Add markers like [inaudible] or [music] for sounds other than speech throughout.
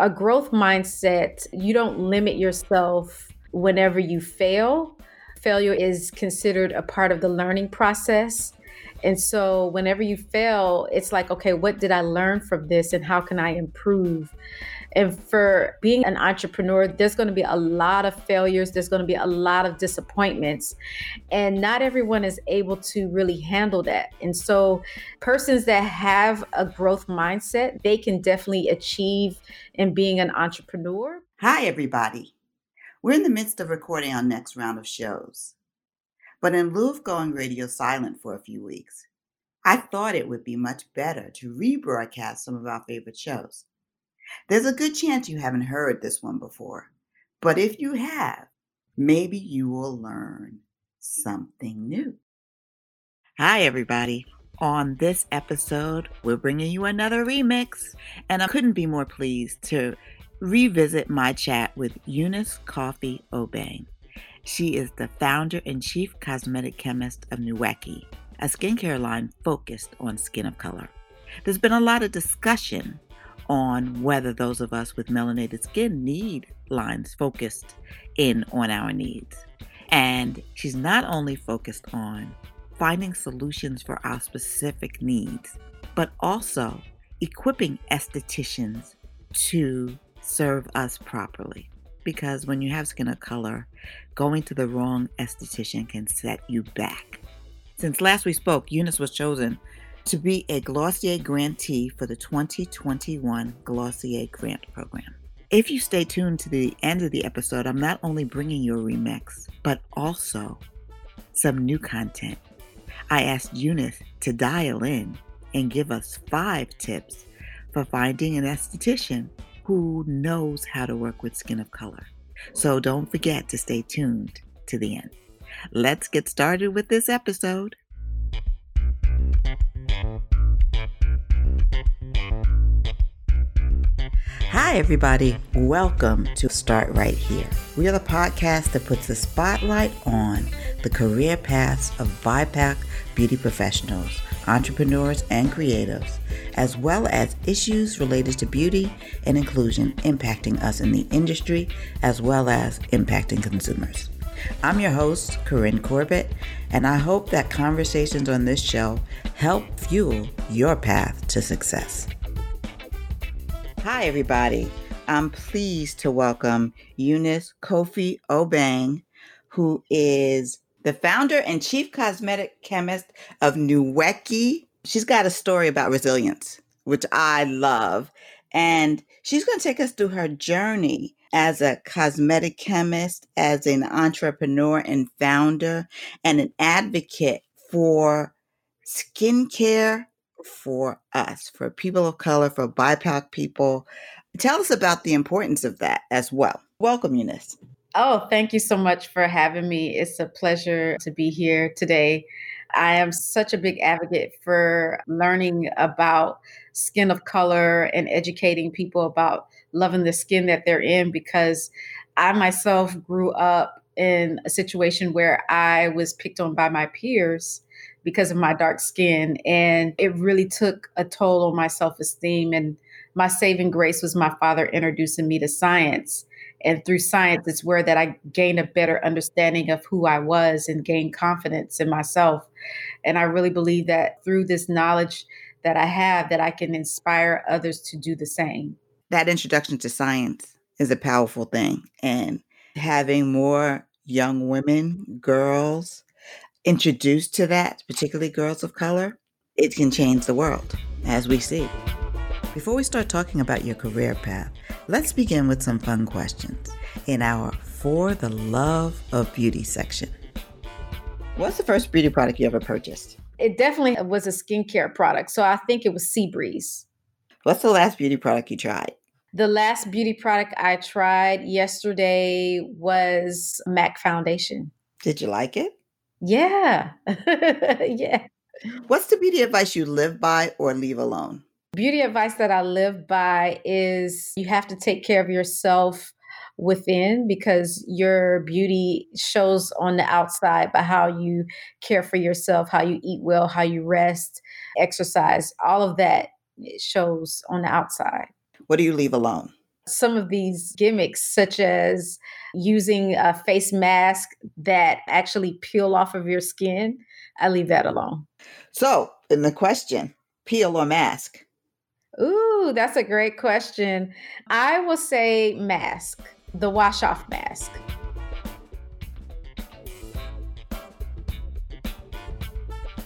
A growth mindset, you don't limit yourself whenever you fail. Failure is considered a part of the learning process. And so whenever you fail, it's like, okay, what did I learn from this and how can I improve? And for being an entrepreneur, there's going to be a lot of failures, there's going to be a lot of disappointments. And not everyone is able to really handle that. And so, persons that have a growth mindset, they can definitely achieve in being an entrepreneur. Hi, everybody. We're in the midst of recording our next round of shows. But in lieu of going radio silent for a few weeks, I thought it would be much better to rebroadcast some of our favorite shows. There's a good chance you haven't heard this one before, but if you have, maybe you will learn something new. Hi, everybody. On this episode, we're bringing you another remix, and I couldn't be more pleased to revisit my chat with Eunice Cofie-Obeng. She is the founder and chief cosmetic chemist of Nuekie, a skincare line focused on skin of color. There's been a lot of discussion on whether those of us with melanated skin need lines focused in on our needs. And she's not only focused on finding solutions for our specific needs, but also equipping estheticians to serve us properly because when you have skin of color, going to the wrong esthetician can set you back. Since last we spoke, Eunice was chosen to be a Glossier grantee for the 2021 Glossier Grant Program. If you stay tuned to the end of the episode, I'm not only bringing you a remix, but also some new content. I asked Eunice to dial in and give us five tips for finding an esthetician who knows how to work with skin of color. So don't forget to stay tuned to the end. Let's get started with this episode. Hi, everybody. Welcome to Start Right Here. We are the podcast that puts the spotlight on the career paths of BIPOC beauty professionals, entrepreneurs, and creatives as well as issues related to beauty and inclusion impacting us in the industry, as well as impacting consumers. I'm your host, Corinne Corbett, and I hope that conversations on this show help fuel your path to success. Hi, everybody. I'm pleased to welcome Eunice Kofi Obeng, who is the founder and chief cosmetic chemist of Nuekie she's got a story about resilience, which I love. And she's going to take us through her journey as a cosmetic chemist, as an entrepreneur and founder, and an advocate for skincare for us, for people of color, for BIPOC people. Tell us about the importance of that as well. Welcome, Eunice. Oh, thank you so much for having me. It's a pleasure to be here today. I am such a big advocate for learning about skin of color and educating people about loving the skin that they're in because I myself grew up in a situation where I was picked on by my peers because of my dark skin. And it really took a toll on my self esteem. And my saving grace was my father introducing me to science and through science it's where that i gained a better understanding of who i was and gained confidence in myself and i really believe that through this knowledge that i have that i can inspire others to do the same that introduction to science is a powerful thing and having more young women girls introduced to that particularly girls of color it can change the world as we see before we start talking about your career path Let's begin with some fun questions in our For the Love of Beauty section. What's the first beauty product you ever purchased? It definitely was a skincare product. So I think it was Sea Breeze. What's the last beauty product you tried? The last beauty product I tried yesterday was MAC Foundation. Did you like it? Yeah. [laughs] yeah. What's the beauty advice you live by or leave alone? Beauty advice that I live by is you have to take care of yourself within because your beauty shows on the outside by how you care for yourself, how you eat well, how you rest, exercise, all of that shows on the outside. What do you leave alone? Some of these gimmicks, such as using a face mask that actually peel off of your skin, I leave that alone. So, in the question, peel or mask? Ooh, that's a great question. I will say mask, the wash off mask.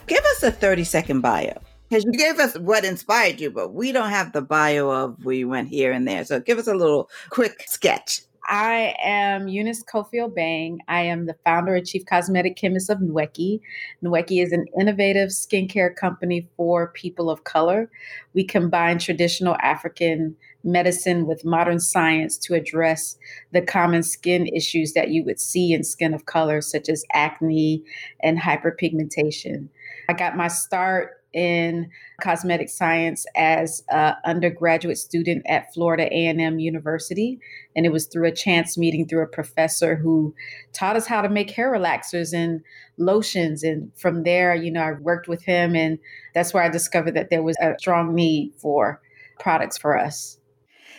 Give us a 30 second bio. Because you gave us what inspired you, but we don't have the bio of we went here and there. So give us a little quick sketch. I am Eunice Cofie-Obeng. I am the founder and chief cosmetic chemist of Nuekie. Nuekie is an innovative skincare company for people of color. We combine traditional African medicine with modern science to address the common skin issues that you would see in skin of color, such as acne and hyperpigmentation. I got my start in cosmetic science as an undergraduate student at Florida A&M University. And it was through a chance meeting through a professor who taught us how to make hair relaxers and lotions. And from there you know I worked with him and that's where I discovered that there was a strong need for products for us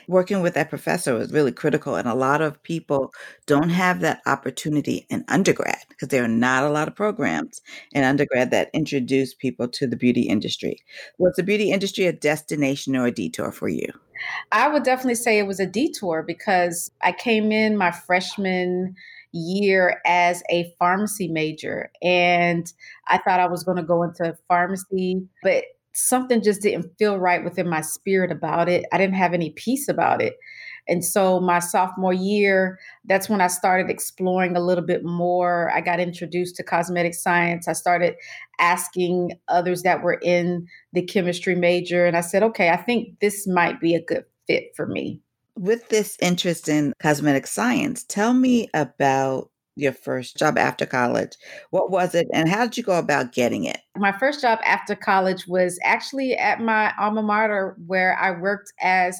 working with that professor was really critical. And a lot of people don't have that opportunity in undergrad because there are not a lot of programs in undergrad that introduce people to the beauty industry. Was the beauty industry a destination or a detour for you? I would definitely say it was a detour because I came in my freshman year as a pharmacy major and I thought I was going to go into pharmacy, but something just didn't feel right within my spirit about it. I didn't have any peace about it. And so my sophomore year, that's when I started exploring a little bit more. I got introduced to cosmetic science. I started asking others that were in the chemistry major. And I said, okay, I think this might be a good fit for me. With this interest in cosmetic science, tell me about your first job after college. What was it and how did you go about getting it? My first job after college was actually at my alma mater where I worked as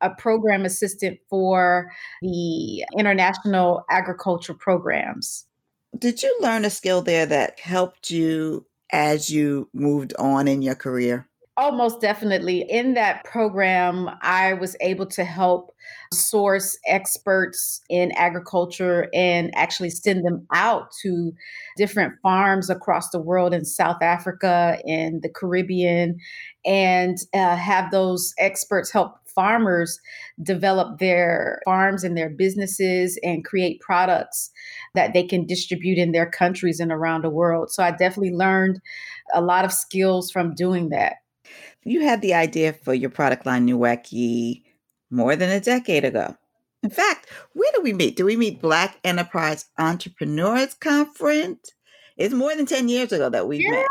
a program assistant for the international agriculture programs. Did you learn a skill there that helped you as you moved on in your career? Oh, most definitely. In that program, I was able to help source experts in agriculture and actually send them out to different farms across the world in South Africa and the Caribbean and uh, have those experts help farmers develop their farms and their businesses and create products that they can distribute in their countries and around the world. So I definitely learned a lot of skills from doing that. You had the idea for your product line, Nuekie, more than a decade ago. In fact, where do we meet? Do we meet Black Enterprise Entrepreneurs Conference? It's more than 10 years ago that we yeah. met.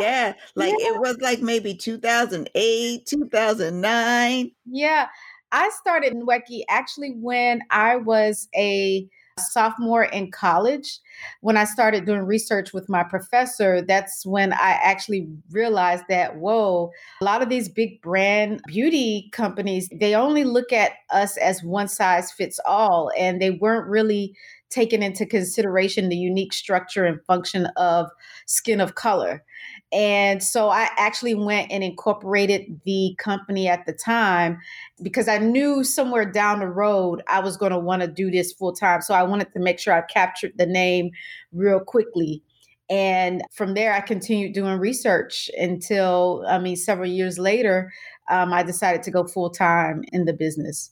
Yeah, like yeah. it was like maybe 2008, 2009. Yeah, I started Nuekie actually when I was a sophomore in college, when I started doing research with my professor, that's when I actually realized that, whoa, a lot of these big brand beauty companies, they only look at us as one size fits all, and they weren't really taking into consideration the unique structure and function of skin of color. And so I actually went and incorporated the company at the time because I knew somewhere down the road I was going to want to do this full time. So I wanted to make sure I captured the name real quickly. And from there, I continued doing research until, I mean, several years later, um, I decided to go full time in the business.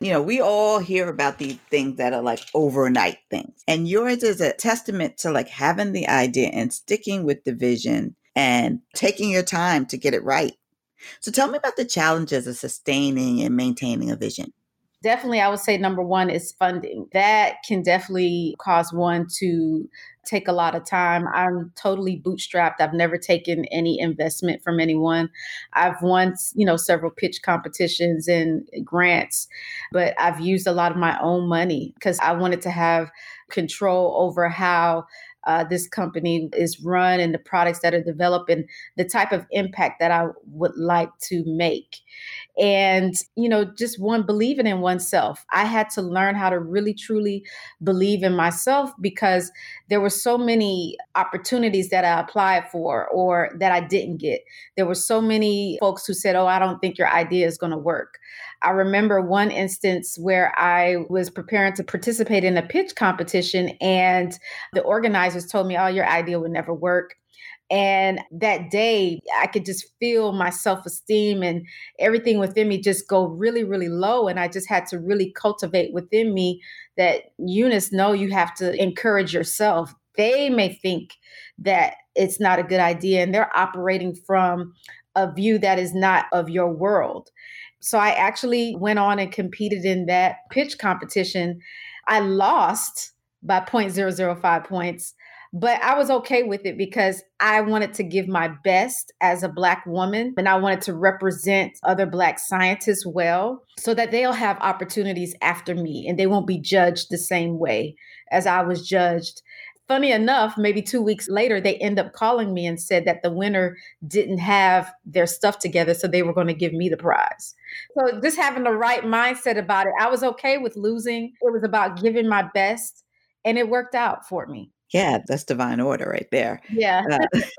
You know, we all hear about these things that are like overnight things. And yours is a testament to like having the idea and sticking with the vision and taking your time to get it right. So tell me about the challenges of sustaining and maintaining a vision. Definitely, I would say number one is funding. That can definitely cause one to take a lot of time. I'm totally bootstrapped. I've never taken any investment from anyone. I've won, you know, several pitch competitions and grants, but I've used a lot of my own money because I wanted to have control over how uh, this company is run and the products that are developed and the type of impact that I would like to make. And, you know, just one believing in oneself. I had to learn how to really truly believe in myself because there were so many opportunities that I applied for or that I didn't get. There were so many folks who said, Oh, I don't think your idea is going to work. I remember one instance where I was preparing to participate in a pitch competition, and the organizers told me, Oh, your idea would never work. And that day, I could just feel my self esteem and everything within me just go really, really low. And I just had to really cultivate within me that Eunice, no, you have to encourage yourself. They may think that it's not a good idea, and they're operating from a view that is not of your world. So I actually went on and competed in that pitch competition. I lost by 0.005 points, but I was okay with it because I wanted to give my best as a Black woman and I wanted to represent other Black scientists well so that they'll have opportunities after me and they won't be judged the same way as I was judged. Funny enough, maybe two weeks later, they end up calling me and said that the winner didn't have their stuff together, so they were going to give me the prize. So, just having the right mindset about it, I was okay with losing. It was about giving my best, and it worked out for me. Yeah, that's divine order right there. Yeah.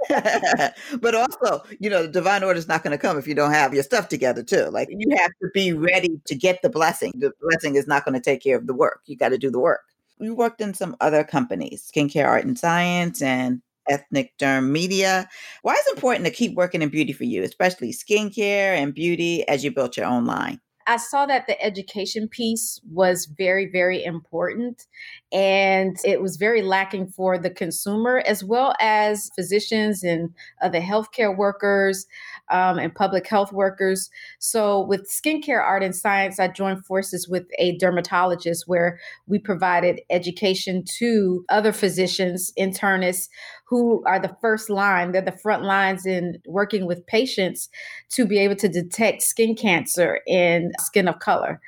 Uh, [laughs] but also, you know, the divine order is not going to come if you don't have your stuff together, too. Like you have to be ready to get the blessing. The blessing is not going to take care of the work. You got to do the work. You worked in some other companies, Skincare Art and Science and Ethnic Derm Media. Why is it mm-hmm. important to keep working in beauty for you, especially skincare and beauty as you built your own line? I saw that the education piece was very, very important and it was very lacking for the consumer as well as physicians and other healthcare workers um, and public health workers. So, with skincare art and science, I joined forces with a dermatologist where we provided education to other physicians, internists who are the first line, they're the front lines in working with patients to be able to detect skin cancer in skin of color.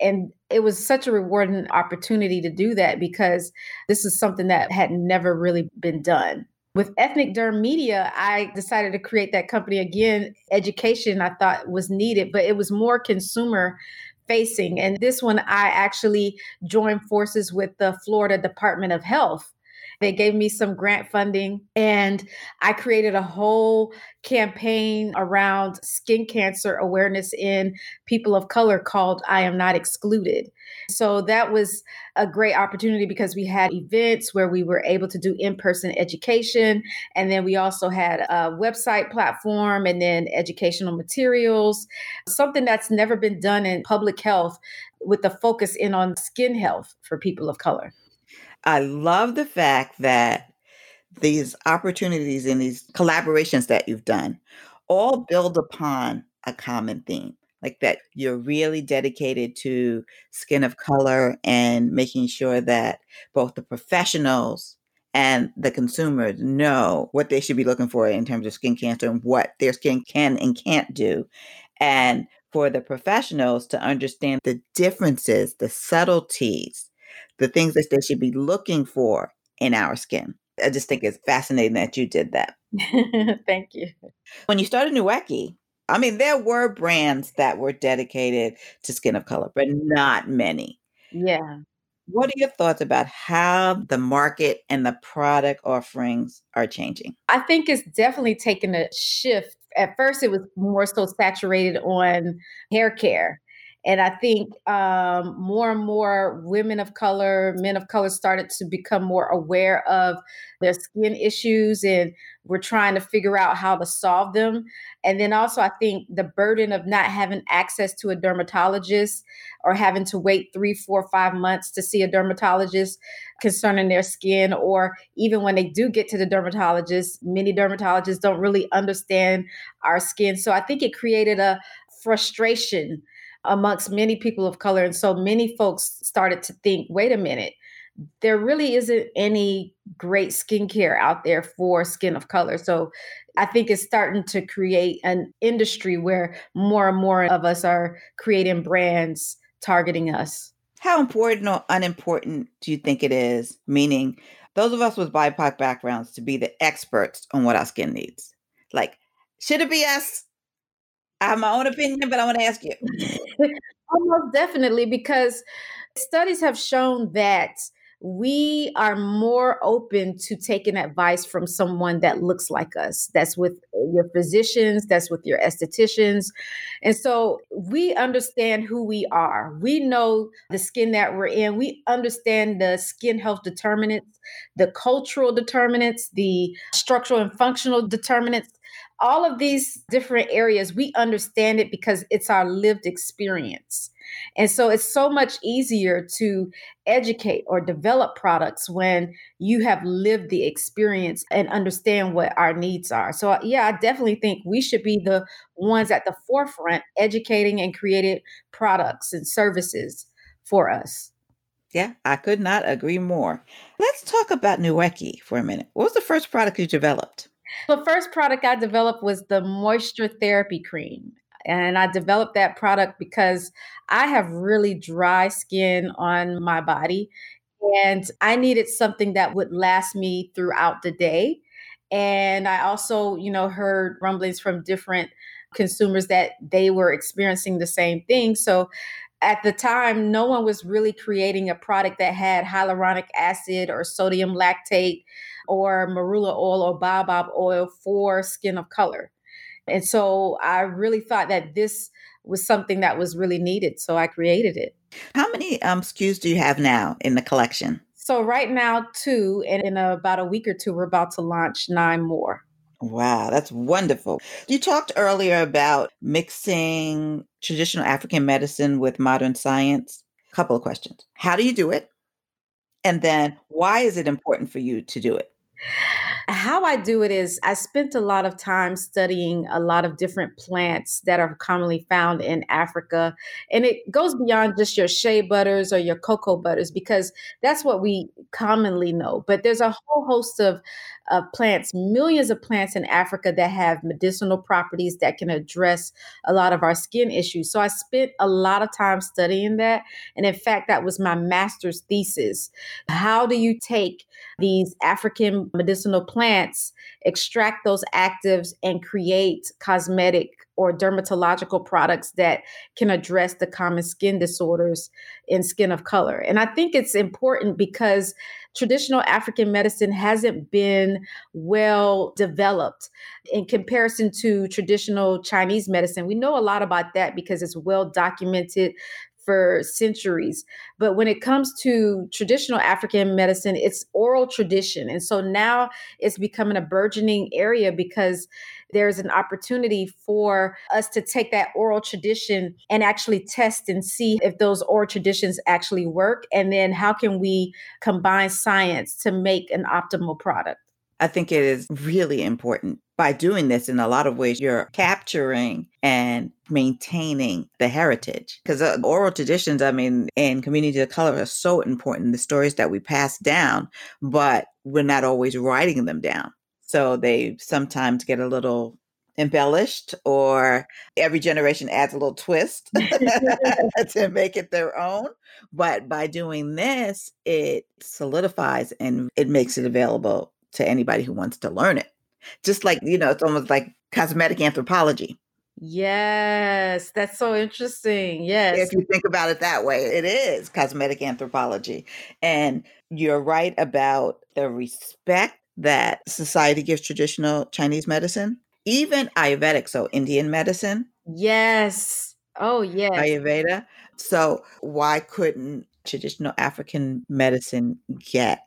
And it was such a rewarding opportunity to do that because this is something that had never really been done. With Ethnic Derm Media, I decided to create that company again. Education I thought was needed, but it was more consumer facing. And this one, I actually joined forces with the Florida Department of Health they gave me some grant funding and I created a whole campaign around skin cancer awareness in people of color called I Am Not Excluded. So that was a great opportunity because we had events where we were able to do in person education. And then we also had a website platform and then educational materials, something that's never been done in public health with the focus in on skin health for people of color. I love the fact that these opportunities and these collaborations that you've done all build upon a common theme like that you're really dedicated to skin of color and making sure that both the professionals and the consumers know what they should be looking for in terms of skin cancer and what their skin can and can't do and for the professionals to understand the differences the subtleties the things that they should be looking for in our skin. I just think it's fascinating that you did that. [laughs] Thank you. When you started Nuekie, I mean, there were brands that were dedicated to skin of color, but not many. Yeah. What are your thoughts about how the market and the product offerings are changing? I think it's definitely taken a shift. At first, it was more so saturated on hair care and I think um, more and more women of color, men of color started to become more aware of their skin issues and we're trying to figure out how to solve them. And then also, I think the burden of not having access to a dermatologist or having to wait three, four, five months to see a dermatologist concerning their skin, or even when they do get to the dermatologist, many dermatologists don't really understand our skin. So I think it created a frustration amongst many people of color. And so many folks started to think wait a minute, there really isn't any great skincare out there for skin of color. So I think it's starting to create an industry where more and more of us are creating brands targeting us. How important or unimportant do you think it is? Meaning, those of us with BIPOC backgrounds to be the experts on what our skin needs. Like, should it be us? I have my own opinion, but I want to ask you. [laughs] Almost definitely, because studies have shown that we are more open to taking advice from someone that looks like us. That's with your physicians, that's with your estheticians. And so we understand who we are. We know the skin that we're in. We understand the skin health determinants, the cultural determinants, the structural and functional determinants all of these different areas, we understand it because it's our lived experience. And so it's so much easier to educate or develop products when you have lived the experience and understand what our needs are. So, uh, yeah, I definitely think we should be the ones at the forefront educating and creating products and services for us. Yeah, I could not agree more. Let's talk about Nuekie for a minute. What was the first product you developed? The first product I developed was the moisture therapy cream. And I developed that product because I have really dry skin on my body. And I needed something that would last me throughout the day. And I also, you know, heard rumblings from different consumers that they were experiencing the same thing. So at the time, no one was really creating a product that had hyaluronic acid or sodium lactate or marula oil or baobab oil for skin of color. And so I really thought that this was something that was really needed. So I created it. How many um, SKUs do you have now in the collection? So right now, two, and in about a week or two, we're about to launch nine more. Wow, that's wonderful. You talked earlier about mixing traditional African medicine with modern science. A couple of questions. How do you do it? And then why is it important for you to do it? How I do it is I spent a lot of time studying a lot of different plants that are commonly found in Africa. And it goes beyond just your shea butters or your cocoa butters because that's what we commonly know. But there's a whole host of of plants, millions of plants in Africa that have medicinal properties that can address a lot of our skin issues. So I spent a lot of time studying that. And in fact, that was my master's thesis. How do you take these African medicinal plants, extract those actives, and create cosmetic or dermatological products that can address the common skin disorders in skin of color. And I think it's important because traditional African medicine hasn't been well developed in comparison to traditional Chinese medicine. We know a lot about that because it's well documented for centuries. But when it comes to traditional African medicine, it's oral tradition. And so now it's becoming a burgeoning area because there's an opportunity for us to take that oral tradition and actually test and see if those oral traditions actually work. And then how can we combine science to make an optimal product? I think it is really important. By doing this, in a lot of ways, you're capturing and maintaining the heritage. Because uh, oral traditions, I mean, in community of color are so important, the stories that we pass down, but we're not always writing them down. So they sometimes get a little embellished or every generation adds a little twist [laughs] to make it their own but by doing this it solidifies and it makes it available to anybody who wants to learn it just like you know it's almost like cosmetic anthropology yes that's so interesting yes if you think about it that way it is cosmetic anthropology and you're right about the respect that society gives traditional Chinese medicine, even Ayurvedic, so Indian medicine. Yes. Oh, yes. Ayurveda. So why couldn't traditional African medicine get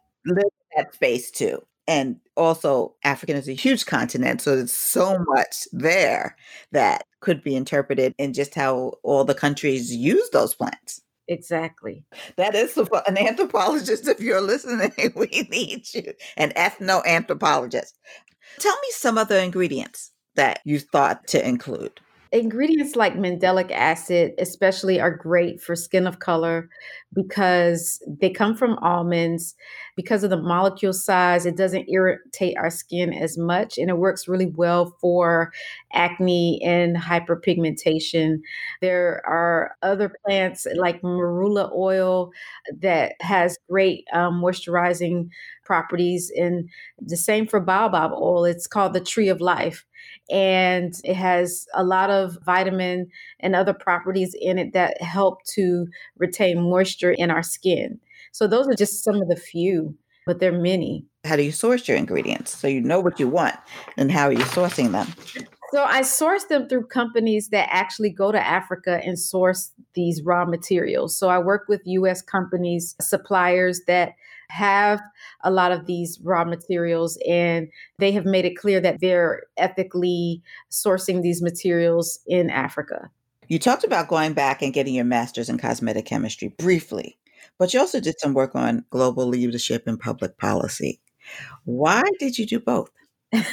that space too? And also, African is a huge continent, so there's so much there that could be interpreted in just how all the countries use those plants. Exactly. That is an anthropologist. [laughs] If you're listening, [laughs] we need you. An ethnoanthropologist. Tell me some other ingredients that you thought to include. Ingredients like mandelic acid, especially, are great for skin of color because they come from almonds. Because of the molecule size, it doesn't irritate our skin as much, and it works really well for acne and hyperpigmentation. There are other plants like marula oil that has great um, moisturizing properties, and the same for baobab oil. It's called the tree of life and it has a lot of vitamin and other properties in it that help to retain moisture in our skin. So those are just some of the few, but there are many. How do you source your ingredients? So you know what you want and how are you sourcing them? So I source them through companies that actually go to Africa and source these raw materials. So I work with US companies, suppliers that have a lot of these raw materials and they have made it clear that they're ethically sourcing these materials in Africa. You talked about going back and getting your master's in cosmetic chemistry briefly, but you also did some work on global leadership and public policy. Why did you do both? [laughs]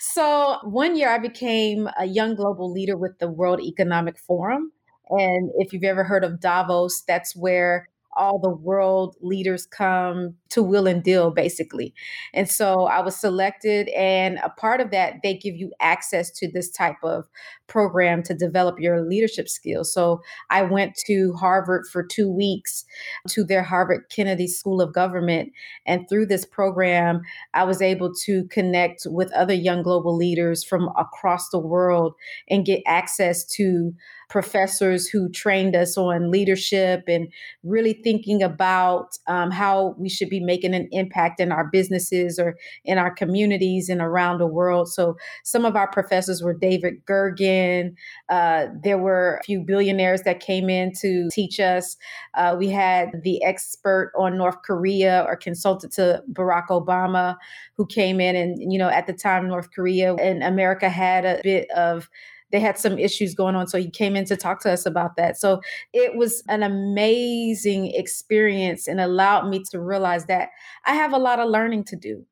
so, one year I became a young global leader with the World Economic Forum. And if you've ever heard of Davos, that's where all the world leaders come to will and deal basically. And so i was selected and a part of that they give you access to this type of program to develop your leadership skills. So i went to harvard for two weeks to their harvard kennedy school of government and through this program i was able to connect with other young global leaders from across the world and get access to professors who trained us on leadership and really thinking about um, how we should be making an impact in our businesses or in our communities and around the world. So some of our professors were David Gergen. Uh, there were a few billionaires that came in to teach us. Uh, we had the expert on North Korea or consultant to Barack Obama who came in and, you know, at the time, North Korea and America had a bit of they had some issues going on. So he came in to talk to us about that. So it was an amazing experience and allowed me to realize that I have a lot of learning to do.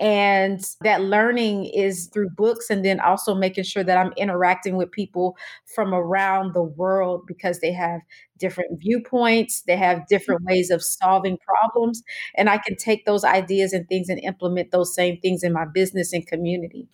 And that learning is through books and then also making sure that I'm interacting with people from around the world because they have different viewpoints, they have different mm-hmm. ways of solving problems. And I can take those ideas and things and implement those same things in my business and community.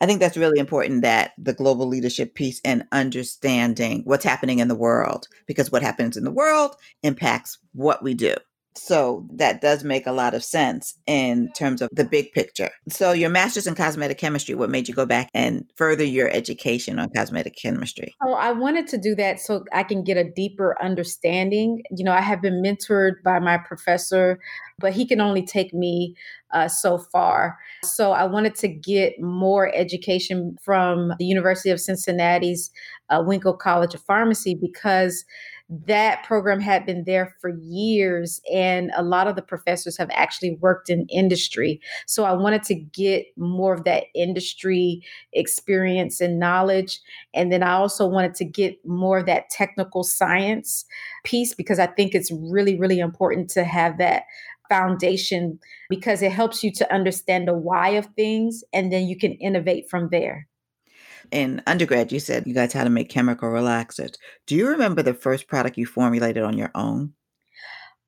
I think that's really important that the global leadership piece and understanding what's happening in the world, because what happens in the world impacts what we do. So that does make a lot of sense in terms of the big picture. So your master's in cosmetic chemistry, what made you go back and further your education on cosmetic chemistry? Oh, I wanted to do that so I can get a deeper understanding. You know, I have been mentored by my professor, but he can only take me uh, so far. So I wanted to get more education from the University of Cincinnati's uh, Winkle College of Pharmacy because that program had been there for years and a lot of the professors have actually worked in industry so i wanted to get more of that industry experience and knowledge and then i also wanted to get more of that technical science piece because i think it's really really important to have that foundation because it helps you to understand the why of things and then you can innovate from there in undergrad, you said you guys had to make chemical relaxers. Do you remember the first product you formulated on your own?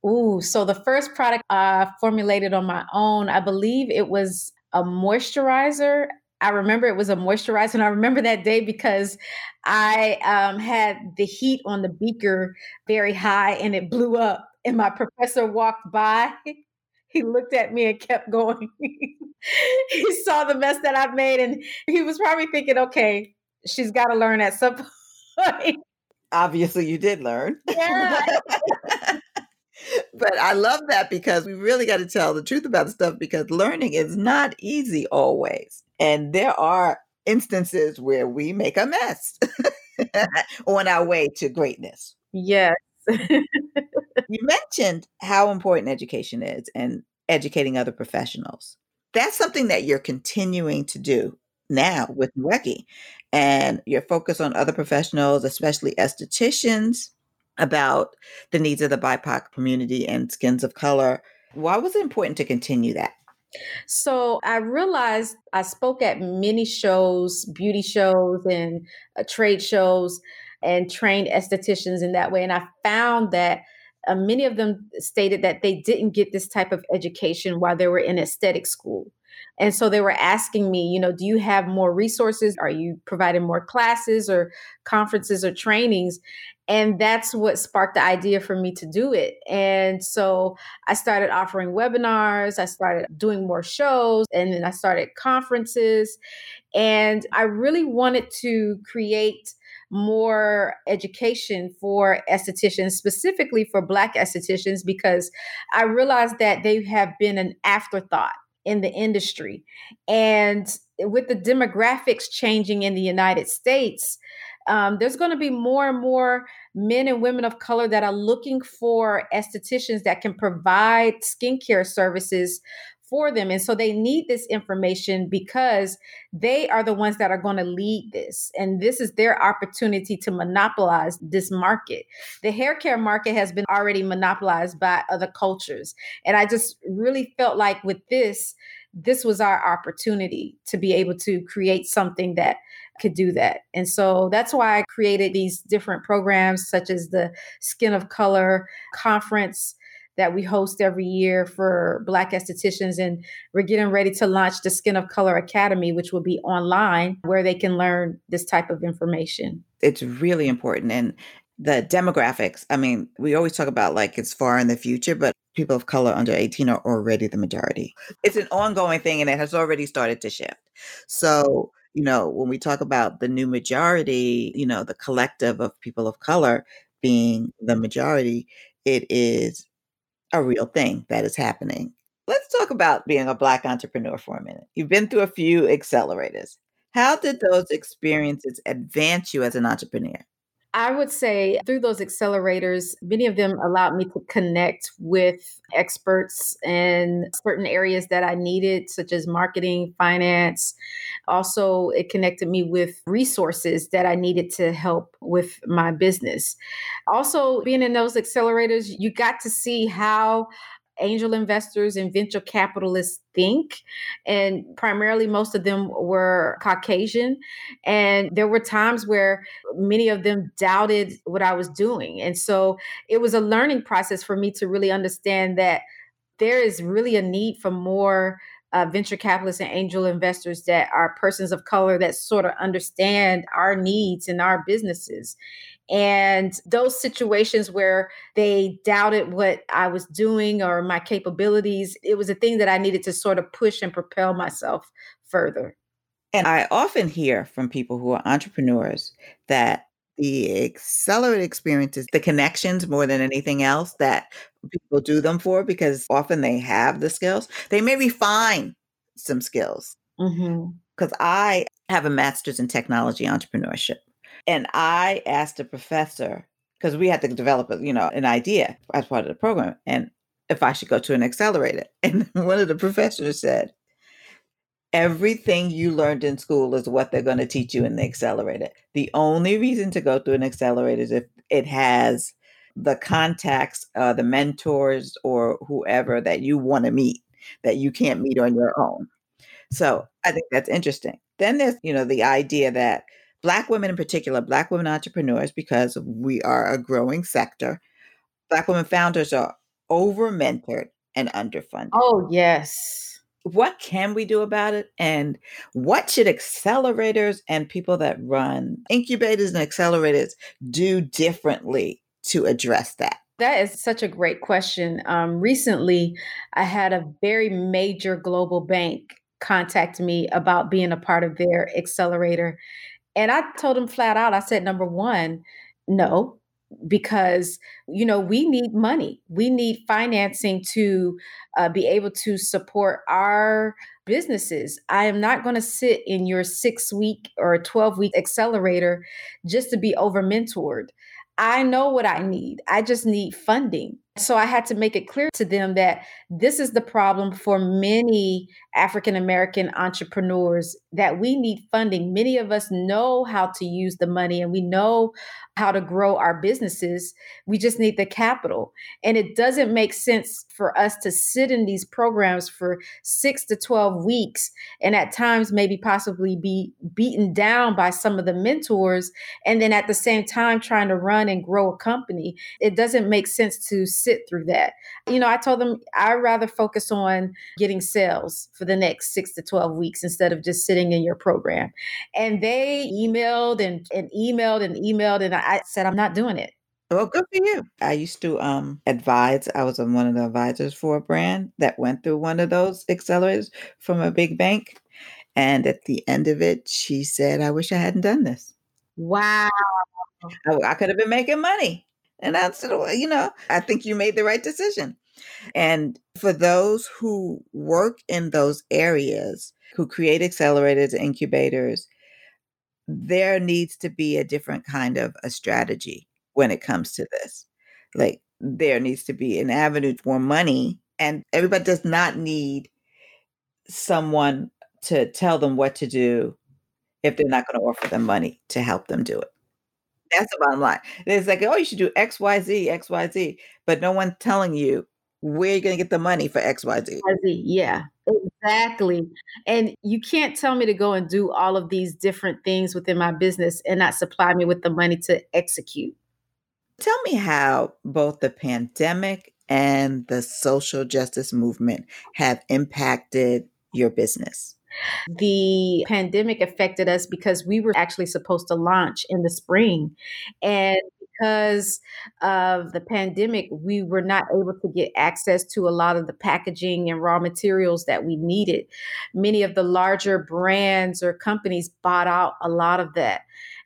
Ooh, so the first product I formulated on my own, I believe it was a moisturizer. I remember it was a moisturizer, and I remember that day because I um, had the heat on the beaker very high and it blew up. And my professor walked by he looked at me and kept going. [laughs] he saw the mess that I've made and he was probably thinking, okay, she's got to learn at some [laughs] point. Obviously, you did learn. Yeah. [laughs] but I love that because we really got to tell the truth about the stuff because learning is not easy always. And there are instances where we make a mess on our way to greatness. Yes. [laughs] you mentioned how important education is and educating other professionals. That's something that you're continuing to do now with Nuekie and your focus on other professionals, especially estheticians, about the needs of the BIPOC community and skins of color. Why was it important to continue that? So I realized I spoke at many shows, beauty shows, and uh, trade shows and trained estheticians in that way. And I found that uh, many of them stated that they didn't get this type of education while they were in aesthetic school. And so they were asking me, you know, do you have more resources? Are you providing more classes or conferences or trainings? And that's what sparked the idea for me to do it. And so I started offering webinars, I started doing more shows, and then I started conferences. And I really wanted to create more education for estheticians, specifically for Black estheticians, because I realized that they have been an afterthought in the industry. And with the demographics changing in the United States, um, there's going to be more and more men and women of color that are looking for estheticians that can provide skincare services for them. And so they need this information because they are the ones that are going to lead this. And this is their opportunity to monopolize this market. The hair care market has been already monopolized by other cultures. And I just really felt like with this, this was our opportunity to be able to create something that could do that. And so that's why I created these different programs, such as the Skin of Color conference that we host every year for Black estheticians. And we're getting ready to launch the Skin of Color Academy, which will be online where they can learn this type of information. It's really important. And the demographics, I mean, we always talk about like it's far in the future, but people of color under 18 are already the majority. It's an ongoing thing and it has already started to shift. So, you know, when we talk about the new majority, you know, the collective of people of color being the majority, it is a real thing that is happening. Let's talk about being a Black entrepreneur for a minute. You've been through a few accelerators. How did those experiences advance you as an entrepreneur? I would say through those accelerators, many of them allowed me to connect with experts in certain areas that I needed, such as marketing, finance. Also, it connected me with resources that I needed to help with my business. Also, being in those accelerators, you got to see how angel investors and venture capitalists think. And primarily, most of them were Caucasian. And there were times where many of them doubted what I was doing. And so it was a learning process for me to really understand that there is really a need for more uh, venture capitalists and angel investors that are persons of color that sort of understand our needs and our businesses. And those situations where they doubted what I was doing or my capabilities, it was a thing that I needed to sort of push and propel myself further. And I often hear from people who are entrepreneurs that the accelerated experiences, the connections more than anything else that people do them for because often they have the skills. They may refine some skills. Because mm-hmm. I have a master's in technology entrepreneurship. And I asked a professor, because we had to develop a, you know, an idea as part of the program, and if I should go to an accelerator. [laughs] And one of the professors said, Everything you learned in school is what they're going to teach you in the accelerator. The only reason to go through an accelerator is if it has the contacts, uh, the mentors, or whoever that you want to meet that you can't meet on your own. So I think that's interesting. Then there's, you know, the idea that Black women in particular, Black women entrepreneurs, because we are a growing sector, Black women founders are over mentored and underfunded. Oh, yes. What can we do about it? And what should accelerators and people that run incubators and accelerators do differently to address that? That is such a great question. Um, recently i had a very major global bank contact me about being a part of their accelerator and i told them flat out i said number one no because you know we need money. We need financing to uh, be able to support our businesses. I am not going to sit in your six week or 12 week accelerator just to be over mentored i know what i need. I just need funding. So I had to make it clear to them that this is the problem for many African American entrepreneurs that we need funding. Many of us know how to use the money and we know how to grow our businesses. We just need the capital. And it doesn't make sense for us to sit in these programs for six to 12 weeks and at times maybe possibly be beaten down by some of the mentors. And then at the same time, trying to run and grow a company. It doesn't make sense to sit through that. You know, I told them I'd rather focus on getting sales for the next six to 12 weeks instead of just sitting in your program. And they emailed and, and emailed and emailed. And I said, I'm not doing it. Well, good for you. I used to um advise. I was one of the advisors for a brand that went through one of those accelerators from a big bank. And at the end of it, she said, I wish I hadn't done this. Wow. I, I could have been making money. And that's, you know, I think you made the right decision. And for those who work in those areas, who create accelerators, incubators, there needs to be a different kind of a strategy when it comes to this. Like there needs to be an avenue for money, and everybody does not need someone to tell them what to do if they're not going to offer them money to help them do it. That's the bottom line. It's like, oh, you should do X, Y, Z, X, Y, Z, but no one's telling you where you're going to get the money for X, Y, Z. Yeah, exactly. And you can't tell me to go and do all of these different things within my business and not supply me with the money to execute. Tell me how both the pandemic and the social justice movement have impacted your business. The pandemic affected us because we were actually supposed to launch in the spring. And because of the pandemic, we were not able to get access to a lot of the packaging and raw materials that we needed. Many of the larger brands or companies bought out a lot of that.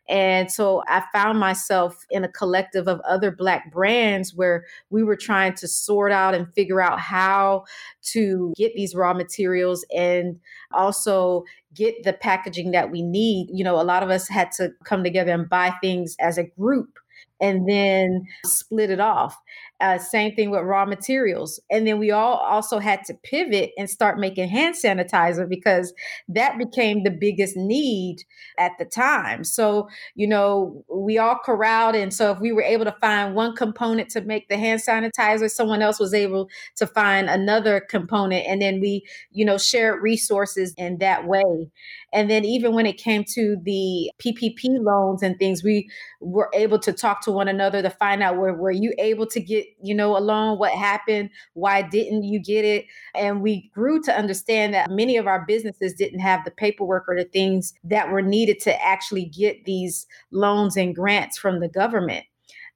And so I found myself in a collective of other Black brands where we were trying to sort out and figure out how to get these raw materials and also get the packaging that we need. You know, a lot of us had to come together and buy things as a group and then split it off. Uh, same thing with raw materials. And then we all also had to pivot and start making hand sanitizer because that became the biggest need at the time. So, you know, we all corralled. And so if we were able to find one component to make the hand sanitizer, someone else was able to find another component. And then we, you know, shared resources in that way. And then even when it came to the PPP loans and things, we were able to talk to one another to find out where were you able to get, you know, along what happened, why didn't you get it? And we grew to understand that many of our businesses didn't have the paperwork or the things that were needed to actually get these loans and grants from the government.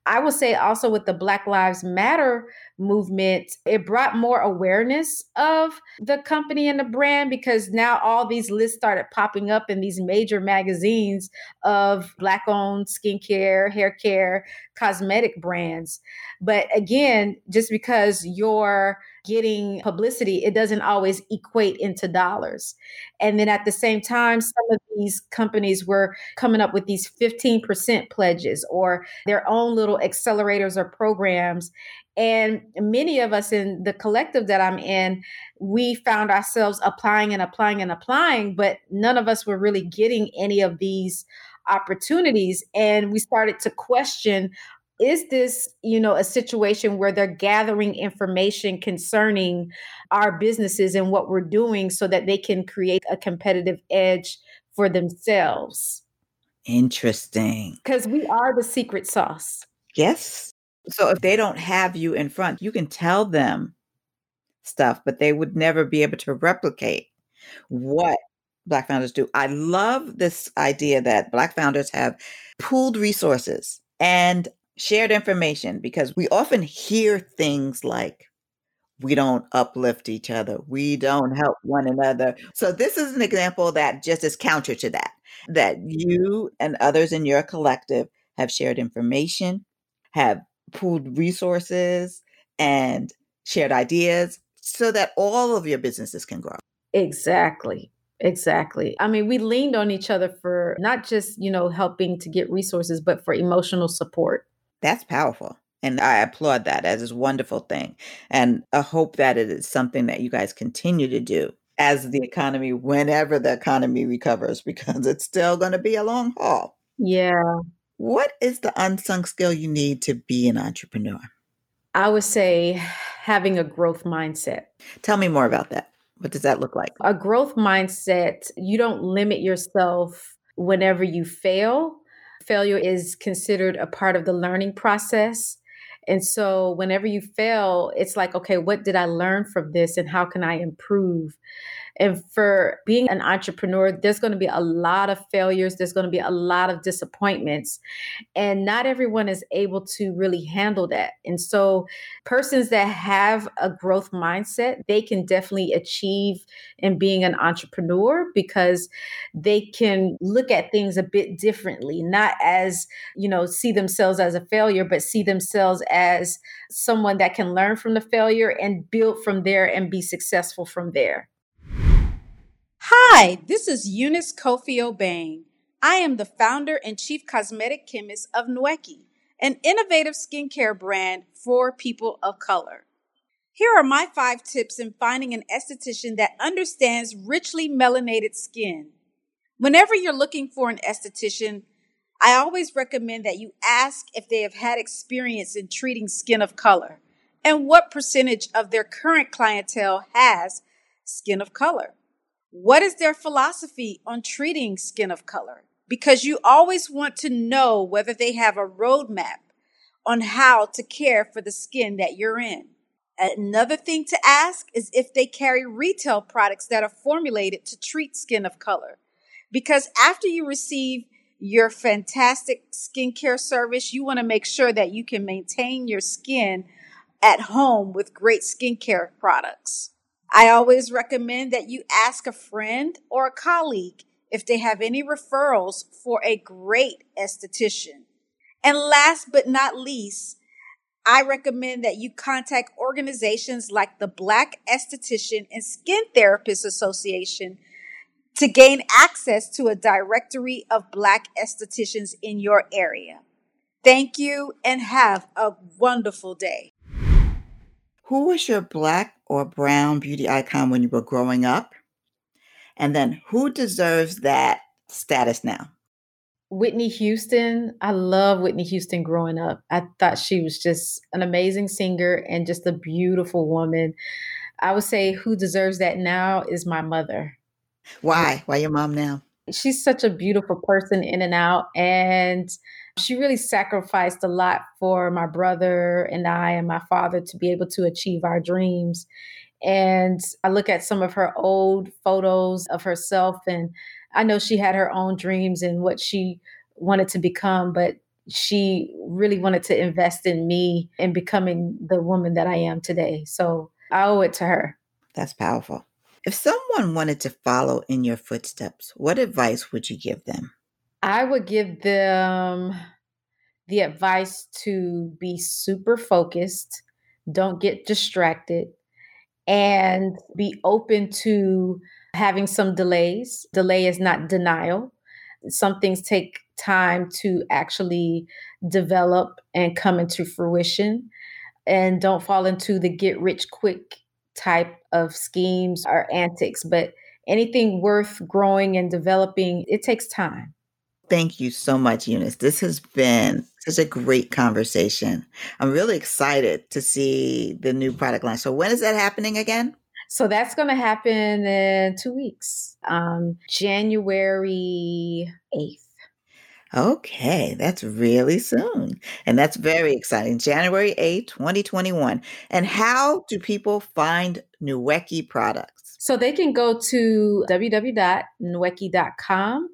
I will say also with the Black Lives Matter movement, it brought more awareness of the company and the brand because now all these lists started popping up in these major magazines of Black owned skincare, hair care, cosmetic brands. But again, just because you're getting publicity, it doesn't always equate into dollars. And then at the same time, some of these companies were coming up with these 15% pledges or their own little accelerators or programs. And many of us in the collective that I'm in, we found ourselves applying and applying and applying, but none of us were really getting any of these opportunities. And we started to question is this you know a situation where they're gathering information concerning our businesses and what we're doing so that they can create a competitive edge for themselves? Interesting. Because we are the secret sauce. Yes. So if they don't have you in front you can tell them stuff but they would never be able to replicate what black founders do. I love this idea that black founders have pooled resources and shared information because we often hear things like we don't uplift each other we don't help one another so this is an example that just is counter to that that you and others in your collective have shared information have pooled resources and shared ideas so that all of your businesses can grow exactly Exactly. I mean, we leaned on each other for not just, you know, helping to get resources, but for emotional support. That's powerful. And I applaud that as a wonderful thing. And I hope that it is something that you guys continue to do as the economy, whenever the economy recovers, [laughs] because it's still going to be a long haul. Yeah. What is the unsung skill you need to be an entrepreneur? I would say having a growth mindset. Tell me more about that. What does that look like? A growth mindset, you don't limit yourself whenever you fail failure is considered a part of the learning process. And so whenever you fail, it's like, okay, what did I learn from this and how can I improve? And for being an entrepreneur, there's going to be a lot of failures, there's going to be a lot of disappointments. And not everyone is able to really handle that. And so, persons that have a growth mindset, they can definitely achieve in being an entrepreneur because they can look at things a bit differently, not as, you know, see themselves as a failure, but see themselves as someone that can learn from the failure and build from there and be successful from there. Hi, this is Eunice Cofie-Obeng. I am the founder and chief cosmetic chemist of Nuekie, an innovative skincare brand for people of color. Here are my five tips in finding an esthetician that understands richly melanated skin. Whenever you're looking for an esthetician, I always recommend that you ask if they have had experience in treating skin of color and what percentage of their current clientele has skin of color. What is their philosophy on treating skin of color? Because you always want to know whether they have a roadmap on how to care for the skin that you're in. Another thing to ask is if they carry retail products that are formulated to treat skin of color. Because after you receive your fantastic skincare service, you want to make sure that you can maintain your skin at home with great skincare products. I always recommend that you ask a friend or a colleague if they have any referrals for a great esthetician. And last but not least, I recommend that you contact organizations like the Black Esthetician and Skin Therapist Association to gain access to a directory of Black estheticians in your area. Thank you and have a wonderful day. Who was your Black or Brown beauty icon when you were growing up? And then who deserves that status now? Whitney Houston. I love Whitney Houston growing up. I thought she was just an amazing singer and just a beautiful woman. I would say who deserves that now is my mother. Why? Why your mom now? She's such a beautiful person in and out. And she really sacrificed a lot for my brother and I and my father to be able to achieve our dreams. And I look at some of her old photos of herself, and I know she had her own dreams and what she wanted to become, but she really wanted to invest in me in becoming the woman that I am today. So I owe it to her. That's powerful. If someone wanted to follow in your footsteps, what advice would you give them? I would give them the advice to be super focused, don't get distracted, and be open to having some delays. Delay is not denial. Some things take time to actually develop and come into fruition. And don't fall into the get rich quick type of schemes or antics, but anything worth growing and developing, it takes time. Thank you so much, Eunice. This has been such a great conversation. I'm really excited to see the new product line. So, when is that happening again? So, that's going to happen in two weeks, um, January 8th. Okay, that's really soon. And that's very exciting. January 8th, 2021. And how do people find Nuekie products? So they can go to www.nuekie.com,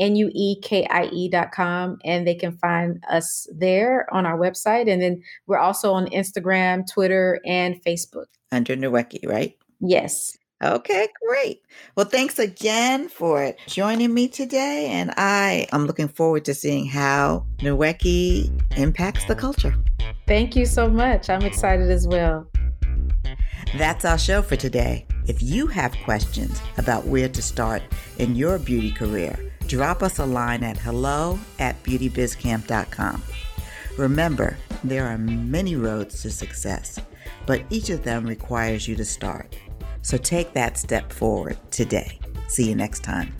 N U E K I E.com, and they can find us there on our website. And then we're also on Instagram, Twitter, and Facebook. Under Nuekie, right? Yes. Okay, great. Well, thanks again for joining me today. And I am looking forward to seeing how Nuekie impacts the culture. Thank you so much. I'm excited as well. That's our show for today. If you have questions about where to start in your beauty career, drop us a line at hello at beautybizcamp.com. Remember, there are many roads to success, but each of them requires you to start. So take that step forward today. See you next time.